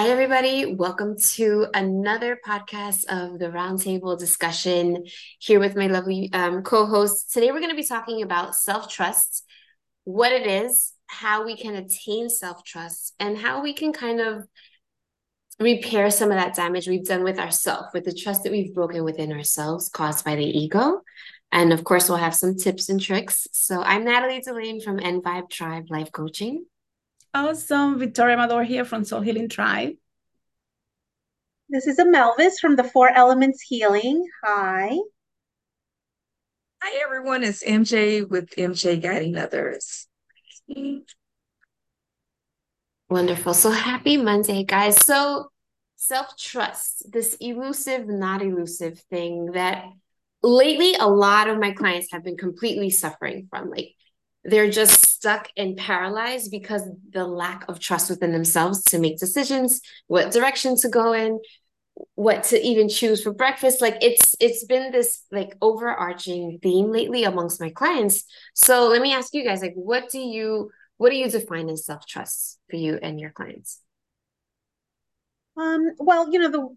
Hi, everybody. Welcome to another podcast of the Roundtable discussion here with my lovely um, co host. Today, we're going to be talking about self trust, what it is, how we can attain self trust, and how we can kind of repair some of that damage we've done with ourselves, with the trust that we've broken within ourselves caused by the ego. And of course, we'll have some tips and tricks. So, I'm Natalie Delane from N Vibe Tribe Life Coaching. Awesome. Victoria Amador here from Soul Healing Tribe. This is Amelvis from the Four Elements Healing. Hi. Hi, everyone. It's MJ with MJ Guiding Others. Wonderful. So happy Monday, guys. So, self trust, this elusive, not elusive thing that lately a lot of my clients have been completely suffering from. Like, they're just stuck and paralyzed because the lack of trust within themselves to make decisions, what direction to go in, what to even choose for breakfast. Like it's it's been this like overarching theme lately amongst my clients. So let me ask you guys, like, what do you what do you define as self trust for you and your clients? Um, well, you know, the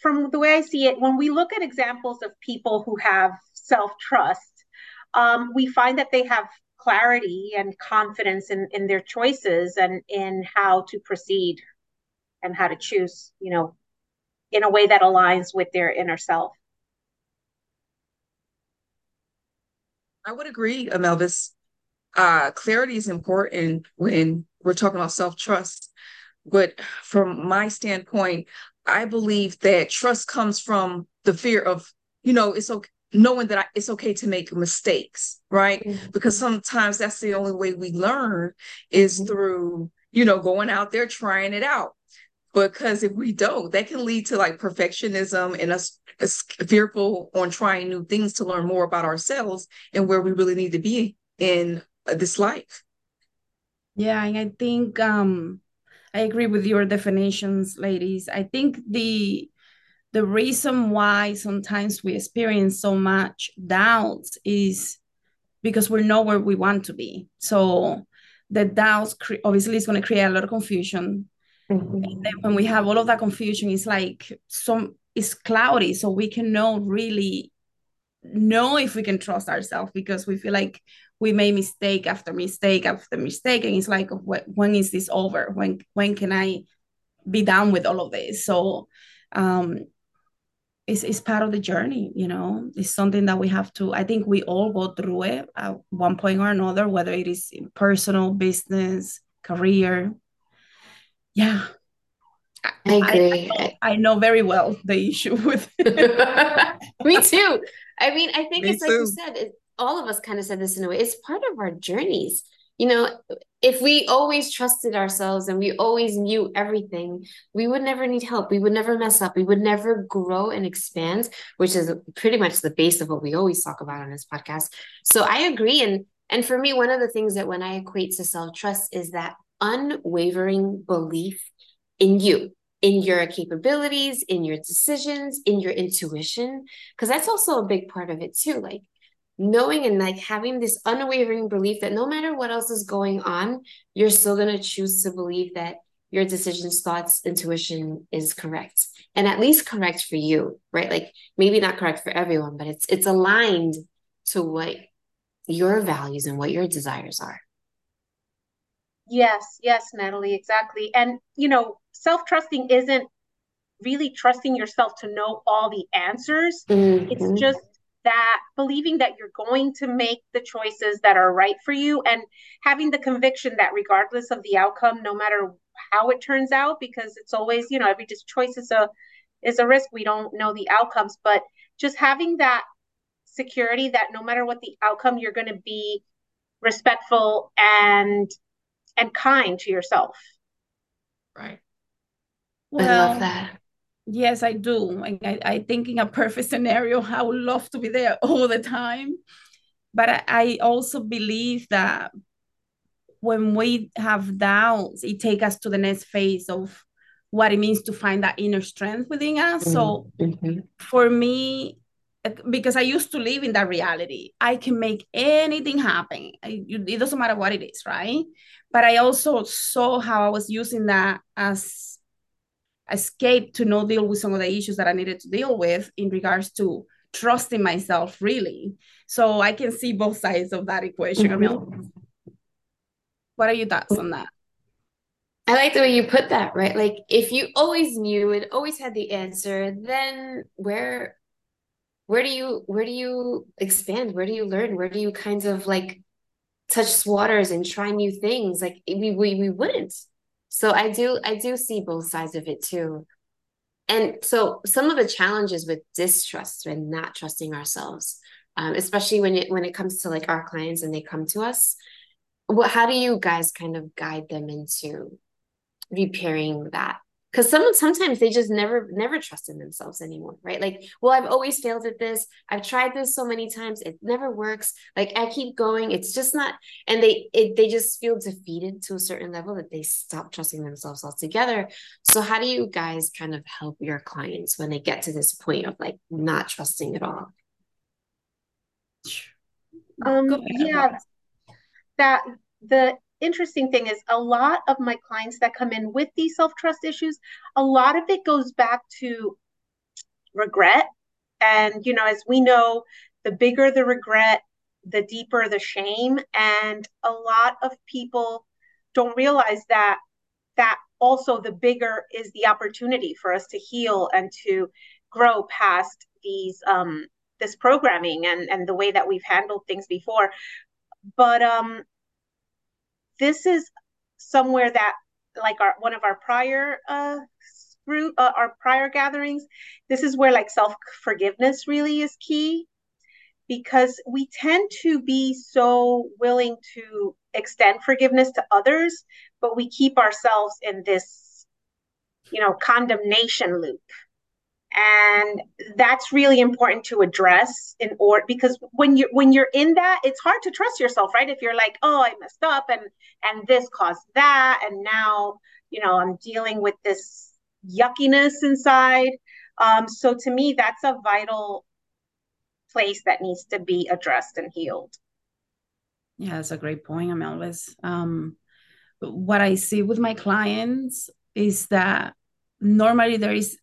from the way I see it, when we look at examples of people who have self trust, um, we find that they have clarity and confidence in, in their choices and in how to proceed and how to choose, you know, in a way that aligns with their inner self. I would agree, Amelvis. Uh, clarity is important when we're talking about self trust. But from my standpoint, I believe that trust comes from the fear of, you know, it's okay knowing that I, it's okay to make mistakes, right? Mm-hmm. Because sometimes that's the only way we learn is mm-hmm. through, you know, going out there trying it out. Because if we don't, that can lead to like perfectionism and us, us fearful on trying new things to learn more about ourselves and where we really need to be in uh, this life. Yeah, and I think um I agree with your definitions, ladies. I think the the reason why sometimes we experience so much doubts is because we're not where we want to be. So the doubts cre- obviously is going to create a lot of confusion. Mm-hmm. And then when we have all of that confusion, it's like some it's cloudy, so we cannot really know if we can trust ourselves because we feel like we made mistake after mistake after mistake, and it's like when is this over? When when can I be done with all of this? So um it's, it's part of the journey you know it's something that we have to i think we all go through it at one point or another whether it is personal business career yeah I agree. I, I, know, very well the issue with me too. I mean, I think me it's like you said, it, all of us kind of said this in a way. It's part of our journeys you know, if we always trusted ourselves and we always knew everything, we would never need help. We would never mess up. We would never grow and expand, which is pretty much the base of what we always talk about on this podcast. So I agree. And and for me, one of the things that when I equate to self-trust is that unwavering belief in you, in your capabilities, in your decisions, in your intuition, because that's also a big part of it too. Like knowing and like having this unwavering belief that no matter what else is going on, you're still going to choose to believe that your decisions, thoughts, intuition is correct and at least correct for you, right? Like maybe not correct for everyone, but it's it's aligned to what your values and what your desires are. Yes, yes, Natalie, exactly. And you know, self-trusting isn't really trusting yourself to know all the answers. Mm-hmm. It's just that believing that you're going to make the choices that are right for you and having the conviction that regardless of the outcome no matter how it turns out because it's always you know every just choice is a is a risk. We don't know the outcomes but just having that security that no matter what the outcome you're going to be respectful and and kind to yourself. Right. Well, i love that Yes, I do. I, I, I think in a perfect scenario, I would love to be there all the time. But I, I also believe that when we have doubts, it takes us to the next phase of what it means to find that inner strength within us. Mm-hmm. So mm-hmm. for me, because I used to live in that reality, I can make anything happen. I, it doesn't matter what it is, right? But I also saw how I was using that as escape to not deal with some of the issues that I needed to deal with in regards to trusting myself really. So I can see both sides of that equation. Mm-hmm. What are your thoughts on that? I like the way you put that, right? Like if you always knew and always had the answer, then where where do you where do you expand? Where do you learn? Where do you kind of like touch waters and try new things? Like we we, we wouldn't. So I do I do see both sides of it too. And so some of the challenges with distrust and not trusting ourselves, um, especially when it when it comes to like our clients and they come to us, what how do you guys kind of guide them into repairing that because some sometimes they just never never trust in themselves anymore right? Like well i've always failed at this. I've tried this so many times. It never works. Like i keep going. It's just not and they it, they just feel defeated to a certain level that they stop trusting themselves altogether. So how do you guys kind of help your clients when they get to this point of like not trusting at all? Um yeah. That the interesting thing is a lot of my clients that come in with these self-trust issues a lot of it goes back to regret. And you know as we know the bigger the regret the deeper the shame. And a lot of people don't realize that that also the bigger is the opportunity for us to heal and to grow past these um this programming and and the way that we've handled things before. But um this is somewhere that like our one of our prior uh group uh, our prior gatherings this is where like self forgiveness really is key because we tend to be so willing to extend forgiveness to others but we keep ourselves in this you know condemnation loop and that's really important to address in order because when you're when you're in that it's hard to trust yourself right? If you're like oh i messed up and and this caused that and now you know i'm dealing with this yuckiness inside. Um so to me that's a vital place that needs to be addressed and healed. Yeah that's a great point amelvis um what i see with my clients is that normally there is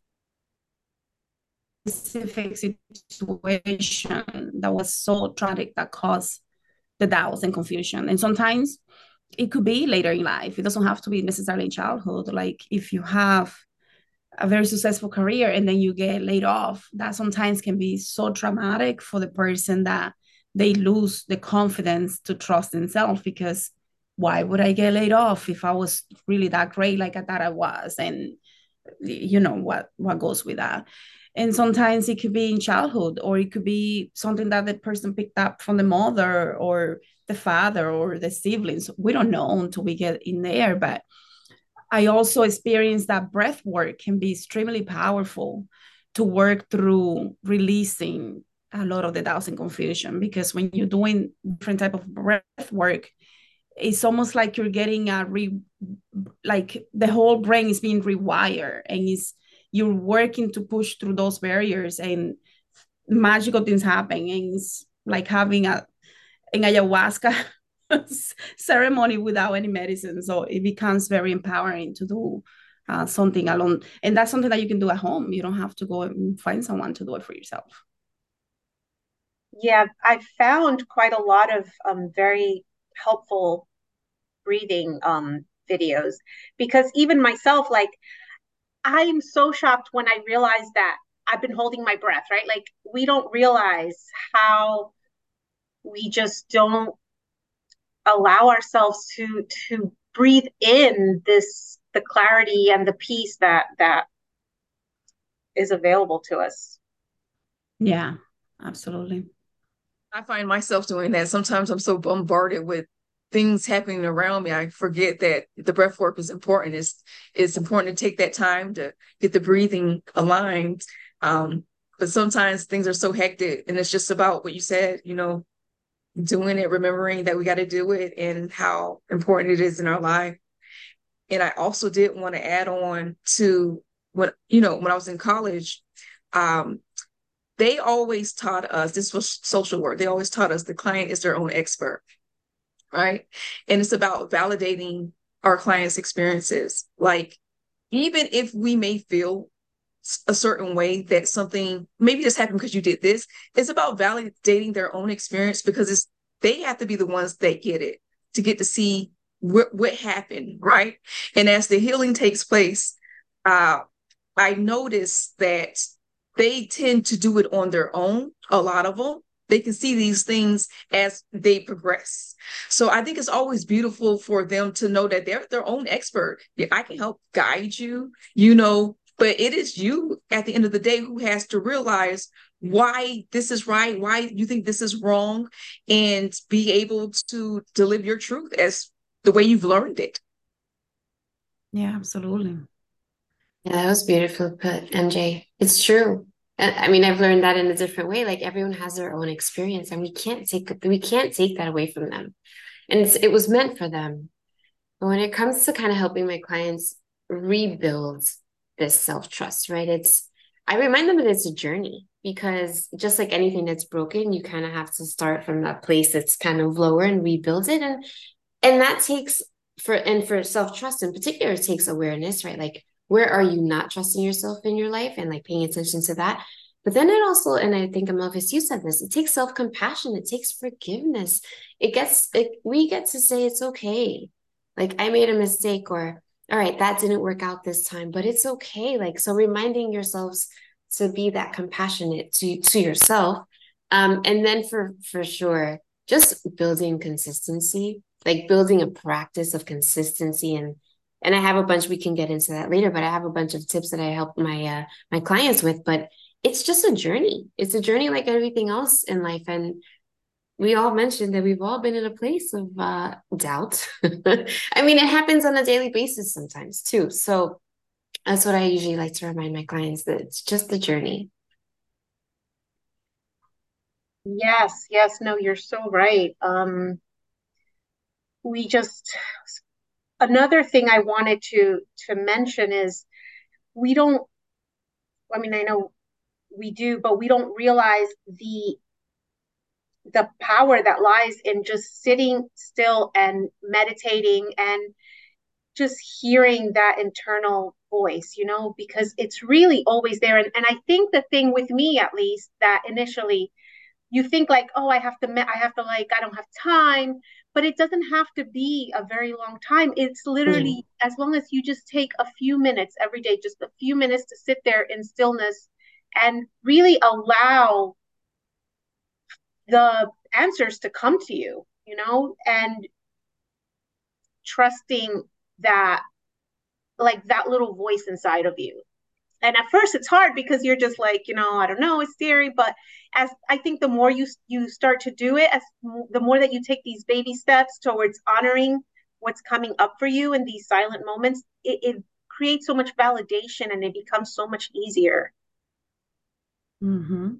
specific situation that was so tragic that caused the doubts and confusion. And sometimes it could be later in life. It doesn't have to be necessarily in childhood. Like if you have a very successful career and then you get laid off, that sometimes can be so traumatic for the person that they lose the confidence to trust themselves because why would I get laid off if I was really that great like I thought I was? And you know what what goes with that and sometimes it could be in childhood or it could be something that the person picked up from the mother or the father or the siblings. We don't know until we get in there but i also experienced that breath work can be extremely powerful to work through releasing a lot of the doubts and confusion because when you're doing different type of breath work it's almost like you're getting a re like the whole brain is being rewired and it's you're working to push through those barriers and magical things happen. And it's like having a an ayahuasca ceremony without any medicine. So it becomes very empowering to do uh, something alone. And that's something that you can do at home. You don't have to go and find someone to do it for yourself. Yeah i found quite a lot of um, very helpful breathing um, videos. Because even myself like I'm so shocked when I realized that I've been holding my breath, right? Like we don't realize how we just don't allow ourselves to to breathe in this the clarity and the peace that that is available to us. Yeah, absolutely. I find myself doing that. Sometimes I'm so bombarded with things happening around me, I forget that the breath work is important. It's it's important to take that time to get the breathing aligned. Um, but sometimes things are so hectic and it's just about what you said, you know, doing it, remembering that we got to do it and how important it is in our life. And I also did want to add on to when, you know, when I was in college, um, they always taught us this was social work. They always taught us the client is their own expert right? And it's about validating our clients' experiences. Like even if we may feel a certain way that something maybe just happened because you did this, it's about validating their own experience because it's they have to be the ones that get it to get to see what what happened, right? And as the healing takes place, uh, I notice that they tend to do it on their own, a lot of them. They can see these things as they progress. So I think it's always beautiful for them to know that they're their own expert. I can help guide you, you know, but it is you at the end of the day who has to realize why this is right, why you think this is wrong, and be able to to live your truth as the way you've learned it. Yeah, absolutely. Yeah, that was beautiful put, MJ. It's true. I mean, I've learned that in a different way. Like everyone has their own experience, and we can't take we can't take that away from them. And it was meant for them. But when it comes to kind of helping my clients rebuild this self trust, right? It's I remind them that it's a journey because just like anything that's broken, you kind of have to start from that place that's kind of lower and rebuild it. And and that takes for and for self trust in particular, it takes awareness, right? Like where are you not trusting yourself in your life and like paying attention to that? But then it also and i think amelvis you said this it takes self-compassion it takes forgiveness. It gets it, we get to say it's okay. Like i made a mistake or all right that didn't work out this time but it's okay. Like so reminding yourselves to be that compassionate to to yourself um and then for for sure just building consistency like building a practice of consistency and and I have a bunch we can get into that later, but I have a bunch of tips that I help my uh, my clients with. But it's just a journey. It's a journey like everything else in life, and we all mentioned that we've all been in a place of uh, doubt. I mean, it happens on a daily basis sometimes too. So that's what I usually like to remind my clients that it's just a journey. Yes, yes, no, you're so right. Um, we just another thing I wanted to to mention is we don't I mean I know we do but we don't realize the the power that lies in just sitting still and meditating and just hearing that internal voice you know because it's really always there. And, and i think the thing with me at least that initially you think like oh i have to i have to like i don't have time but it doesn't have to be a very long time. It's literally mm. as long as you just take a few minutes every day, just a few minutes to sit there in stillness and really allow the answers to come to you, you know, and trusting that like that little voice inside of you and at first it's hard because you're just like you know i don't know it's scary but as i think the more you you start to do it as the more that you take these baby steps towards honoring what's coming up for you in these silent moments it, it creates so much validation and it becomes so much easier mm-hmm.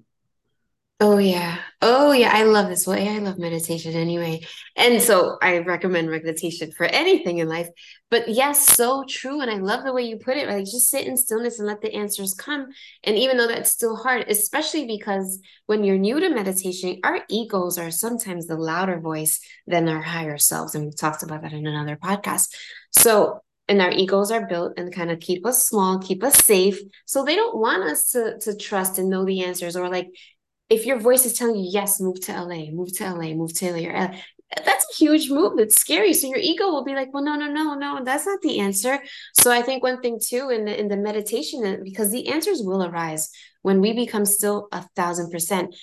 Oh yeah. Oh yeah. I love this. Well, I love meditation anyway. And so I recommend meditation for anything in life. But yes, so true. And I love the way you put it. Like just sit in stillness and let the answers come. And even though that's still hard, especially because when you're new to meditation, our egos are sometimes the louder voice than our higher selves. And we've talked about that in another podcast. So and our egos are built and kind of keep us small, keep us safe. So they don't want us to to trust and know the answers or like if your voice is telling you, yes, move to LA, move to LA, move to LA, that's a huge move. It's scary. So your ego will be like, well, no, no, no, no, that's not the answer. So I think one thing too in the in the meditation, uh, because the answers will arise when we become still a thousand percent.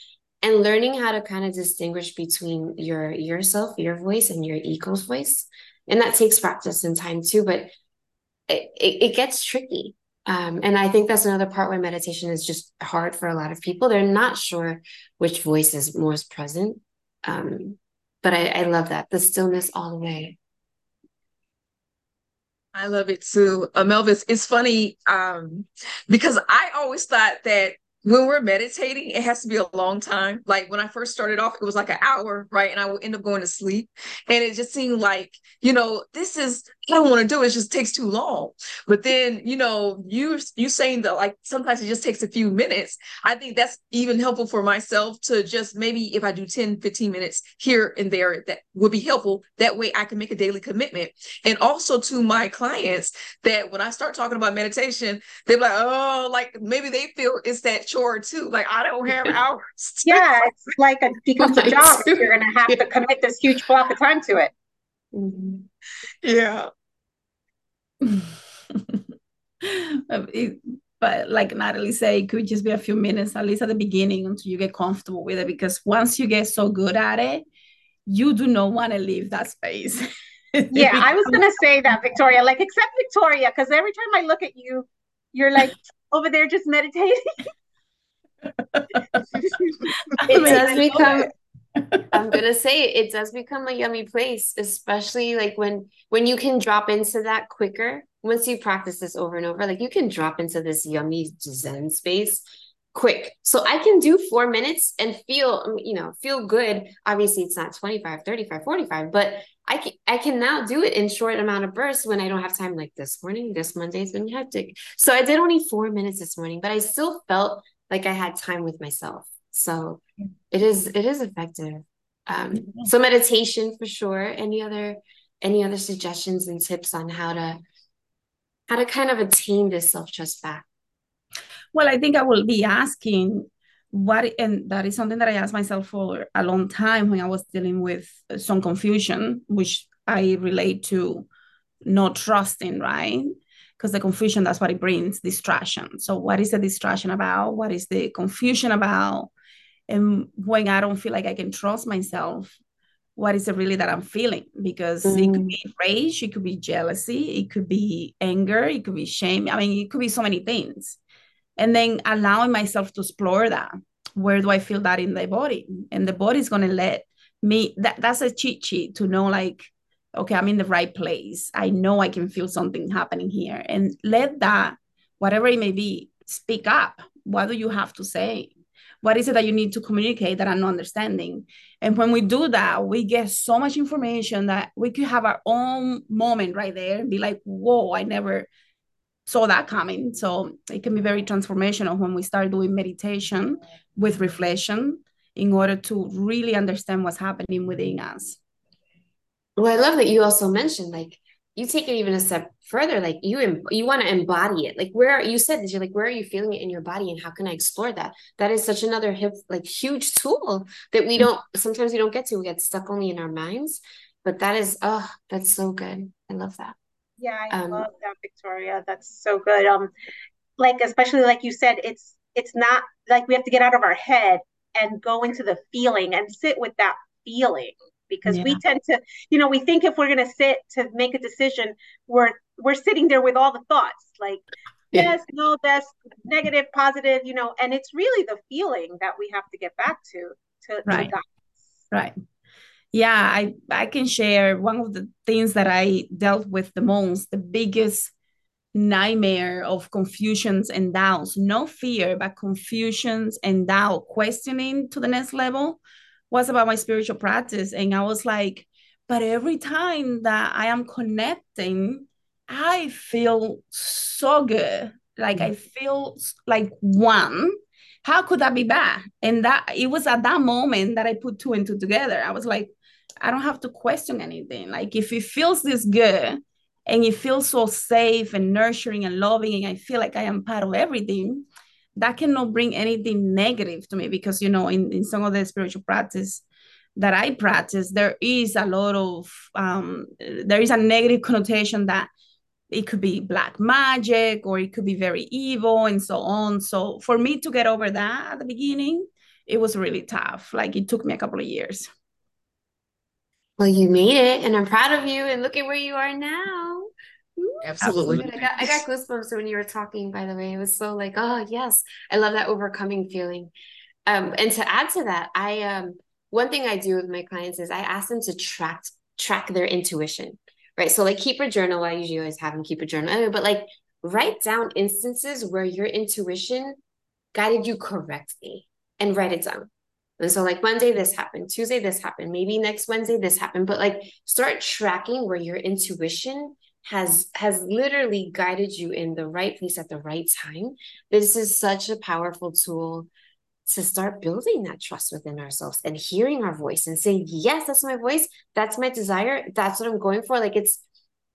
And learning how to kind of distinguish between your yourself, your voice, and your ego's voice. And that takes practice and time too, but it, it, it gets tricky um, and I think that's another part where meditation is just hard for a lot of people. They're not sure which voice is most present. Um, but I, I love that the stillness all the way. I love it too. Uh, Melvis, it's funny um, because I always thought that when we're meditating, it has to be a long time. Like when I first started off, it was like an hour, right? And I would end up going to sleep. And it just seemed like, you know, this is I don't want to do it. It just takes too long. But then, you know, you you saying that like sometimes it just takes a few minutes. I think that's even helpful for myself to just maybe if I do 10, 15 minutes here and there, that would be helpful. That way I can make a daily commitment. And also to my clients that when I start talking about meditation, they're like, oh, like maybe they feel it's that chore too. Like I don't have hours. yeah, it's like a becomes a job. You're gonna have to commit this huge block of time to it. Mm-hmm. Yeah. it, but like Natalie said, it could just be a few minutes, at least at the beginning, until you get comfortable with it. Because once you get so good at it, you do not want to leave that space. yeah, I was gonna say that, Victoria. Like, except Victoria, because every time I look at you, you're like over there just meditating. it does become I'm gonna say it, does become a yummy place, especially like when when you can drop into that quicker. Once you practice this over and over, like you can drop into this yummy zen space quick. So I can do four minutes and feel, um, you know, feel good. Obviously, it's not 25, 35, 45, but I can I can now do it in short amount of bursts when I don't have time like this morning. This Monday's been hectic. So I did only four minutes this morning, but I still felt like I had time with myself. So it is it is effective. Um, so meditation for sure. Any other any other suggestions and tips on how to how to kind of attain this self trust back? Well, I think I will be asking what, and that is something that I asked myself for a long time when I was dealing with some confusion, which I relate to not trusting, right? Because the confusion, that's what it brings distraction. So, what is the distraction about? What is the confusion about? And when i don't feel like i can trust myself what is it really that i'm feeling? Because mm. it could mm. be rage it could be jealousy it could be anger it could be shame. I mean it could be so many things. And then allowing myself to explore that. Where do i feel that in the body? And the body is going to let me that that's a cheat sheet to know like okay i'm in the right place. I know i can feel something happening here. And let that whatever it may be speak up. What do you have to say what is it that you need to communicate that I'm not understanding? And when we do that, we get so much information that we could have our own moment right there and be like, whoa, I never saw that coming. So it can be very transformational when we start doing meditation with reflection in order to really understand what's happening within us. Well, I love that you also mentioned like you take it even a step further like you you want to embody it. Like where you said this you're like where are you feeling it in your body and how can i explore that? That is such another hip, like huge tool that we don't sometimes we don't get to. We get stuck only in our minds but that is oh that's so good. I love that. Yeah i um, love that victoria. That's so good. Um like especially like you said it's it's not like we have to get out of our head and go into the feeling and sit with that feeling because yeah. we tend to you know we think if we're going to sit to make a decision we're we're sitting there with all the thoughts like yeah. yes no that's negative positive you know and it's really the feeling that we have to get back to to right. to right. Yeah i i can share one of the things that i dealt with the most the biggest nightmare of confusions and doubts. No fear but confusions and doubt questioning to the next level was about my spiritual practice. And I was like, but every time that I am connecting, I feel so good. Like I mm-hmm. feel like one. How could that be bad? And that it was at that moment that I put two and two together. I was like, I don't have to question anything. Like if it feels this good and it feels so safe and nurturing and loving, and I feel like I am part of everything, that cannot bring anything negative to me because you know in, in some of the spiritual practice that i practice there is a lot of um, there is a negative connotation that it could be black magic or it could be very evil and so on. So for me to get over that at the beginning it was really tough. Like it took me a couple of years. Well you made it and i'm proud of you and look at where you are now Absolutely. I got, I got goosebumps when you were talking, by the way. It was so like, oh, yes. I love that overcoming feeling. Um, and to add to that, I, um, one thing I do with my clients is I ask them to track, track their intuition, right? So like keep a journal. I usually always have them keep a journal, but like write down instances where your intuition guided you correctly and write it down. And so, like Monday, this happened, Tuesday, this happened, maybe next Wednesday, this happened. But like, start tracking where your intuition has has literally guided you in the right place at the right time. This is such a powerful tool to start building that trust within ourselves and hearing our voice and saying, yes, that's my voice, that's my desire, that's what I'm going for. Like it's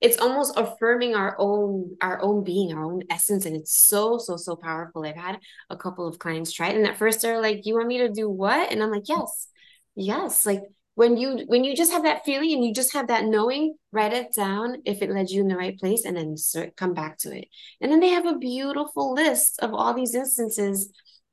it's almost affirming our own our own being our own essence. And it's so so so powerful. I've had a couple of clients try it. And at first they're like you want me to do what? And i'm like yes. Yes. Like when you when you just have that feeling and you just have that knowing write it down if it led you in the right place and then come back to it. And then they have a beautiful list of all these instances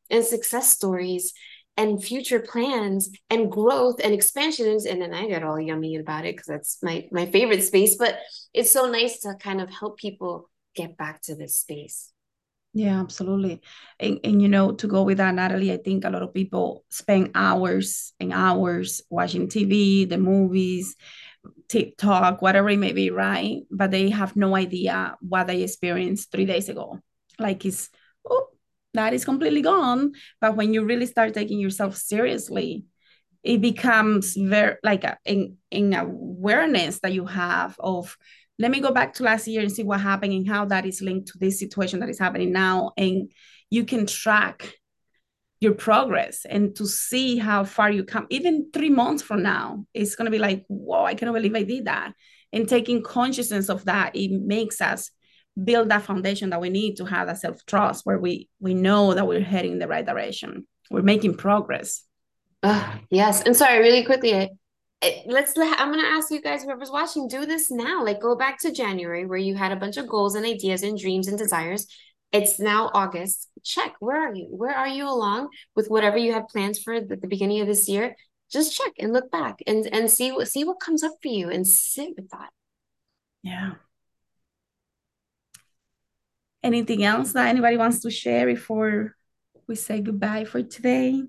and success stories and future plans and growth and expansions. And then i get all yummy about it because that's my my favorite space but it's so nice to kind of help people get back to this space yeah absolutely. And, and you know to go with that natalie i think a lot of people spend hours and hours watching tv the movies tiktok whatever it may be right? But they have no idea what they experienced three days ago. Like it's oh that is completely gone. But when you really start taking yourself seriously it becomes very like a, in in awareness that you have of let me go back to last year and see what happened and how that is linked to this situation that is happening now. And you can track your progress and to see how far you come. Even three months from now it's going to be like whoa i cannot believe i did that. And taking consciousness of that it makes us build that foundation that we need to have that self-trust where we we know that we're heading in the right direction. We're making progress. Uh, yes. And sorry really quickly I, let's i'm going to ask you guys whoever's watching do this now. Like go back to january where you had a bunch of goals and ideas and dreams and desires. It's now august. Check where are you? Where are you along with whatever you had plans for the, the beginning of this year? Just check and look back and and see what see what comes up for you and sit with that. Yeah. Anything else that anybody wants to share before we say goodbye for today?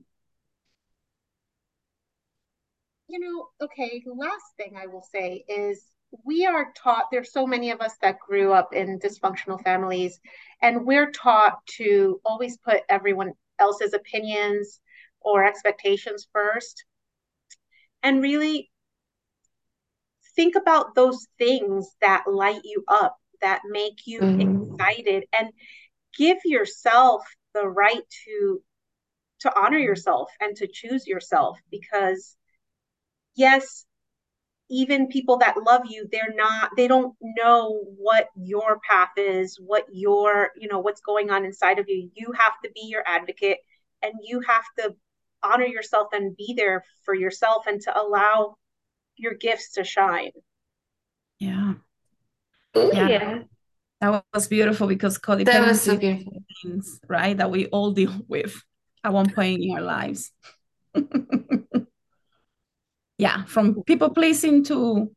You know, okay, last thing I will say is we are taught, there's so many of us that grew up in dysfunctional families, and we're taught to always put everyone else's opinions or expectations first. And really think about those things that light you up that make you mm-hmm. excited and give yourself the right to to honor yourself and to choose yourself because yes even people that love you they're not they don't know what your path is what your you know what's going on inside of you you have to be your advocate and you have to honor yourself and be there for yourself and to allow your gifts to shine yeah Ooh, yeah. yeah. That was beautiful because codependency that was so beautiful. Things, right? That we all deal with at one point in our lives. yeah, from people pleasing to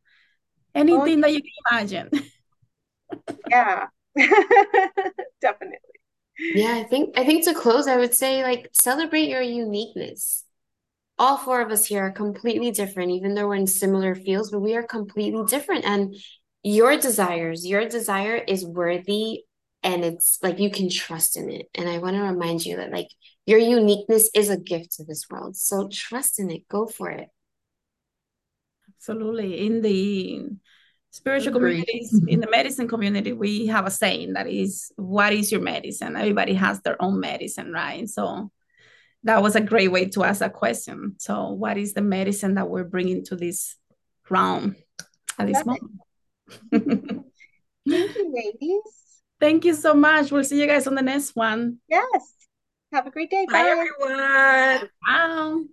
anything oh, that you can imagine. yeah. Definitely. Yeah, I think I think to close, I would say like celebrate your uniqueness. All four of us here are completely different, even though we're in similar fields, but we are completely different. And your desires, your desire is worthy and it's like you can trust in it. And I want to remind you that like your uniqueness is a gift to this world. So trust in it, go for it. Absolutely. In the spiritual communities, in the medicine community, we have a saying that is, What is your medicine? Everybody has their own medicine, right? So that was a great way to ask that question. So, what is the medicine that we're bringing to this realm at this moment? Thank you, ladies. Thank you so much. We'll see you guys on the next one. Yes. Have a great day. Bye, Bye everyone. Bye.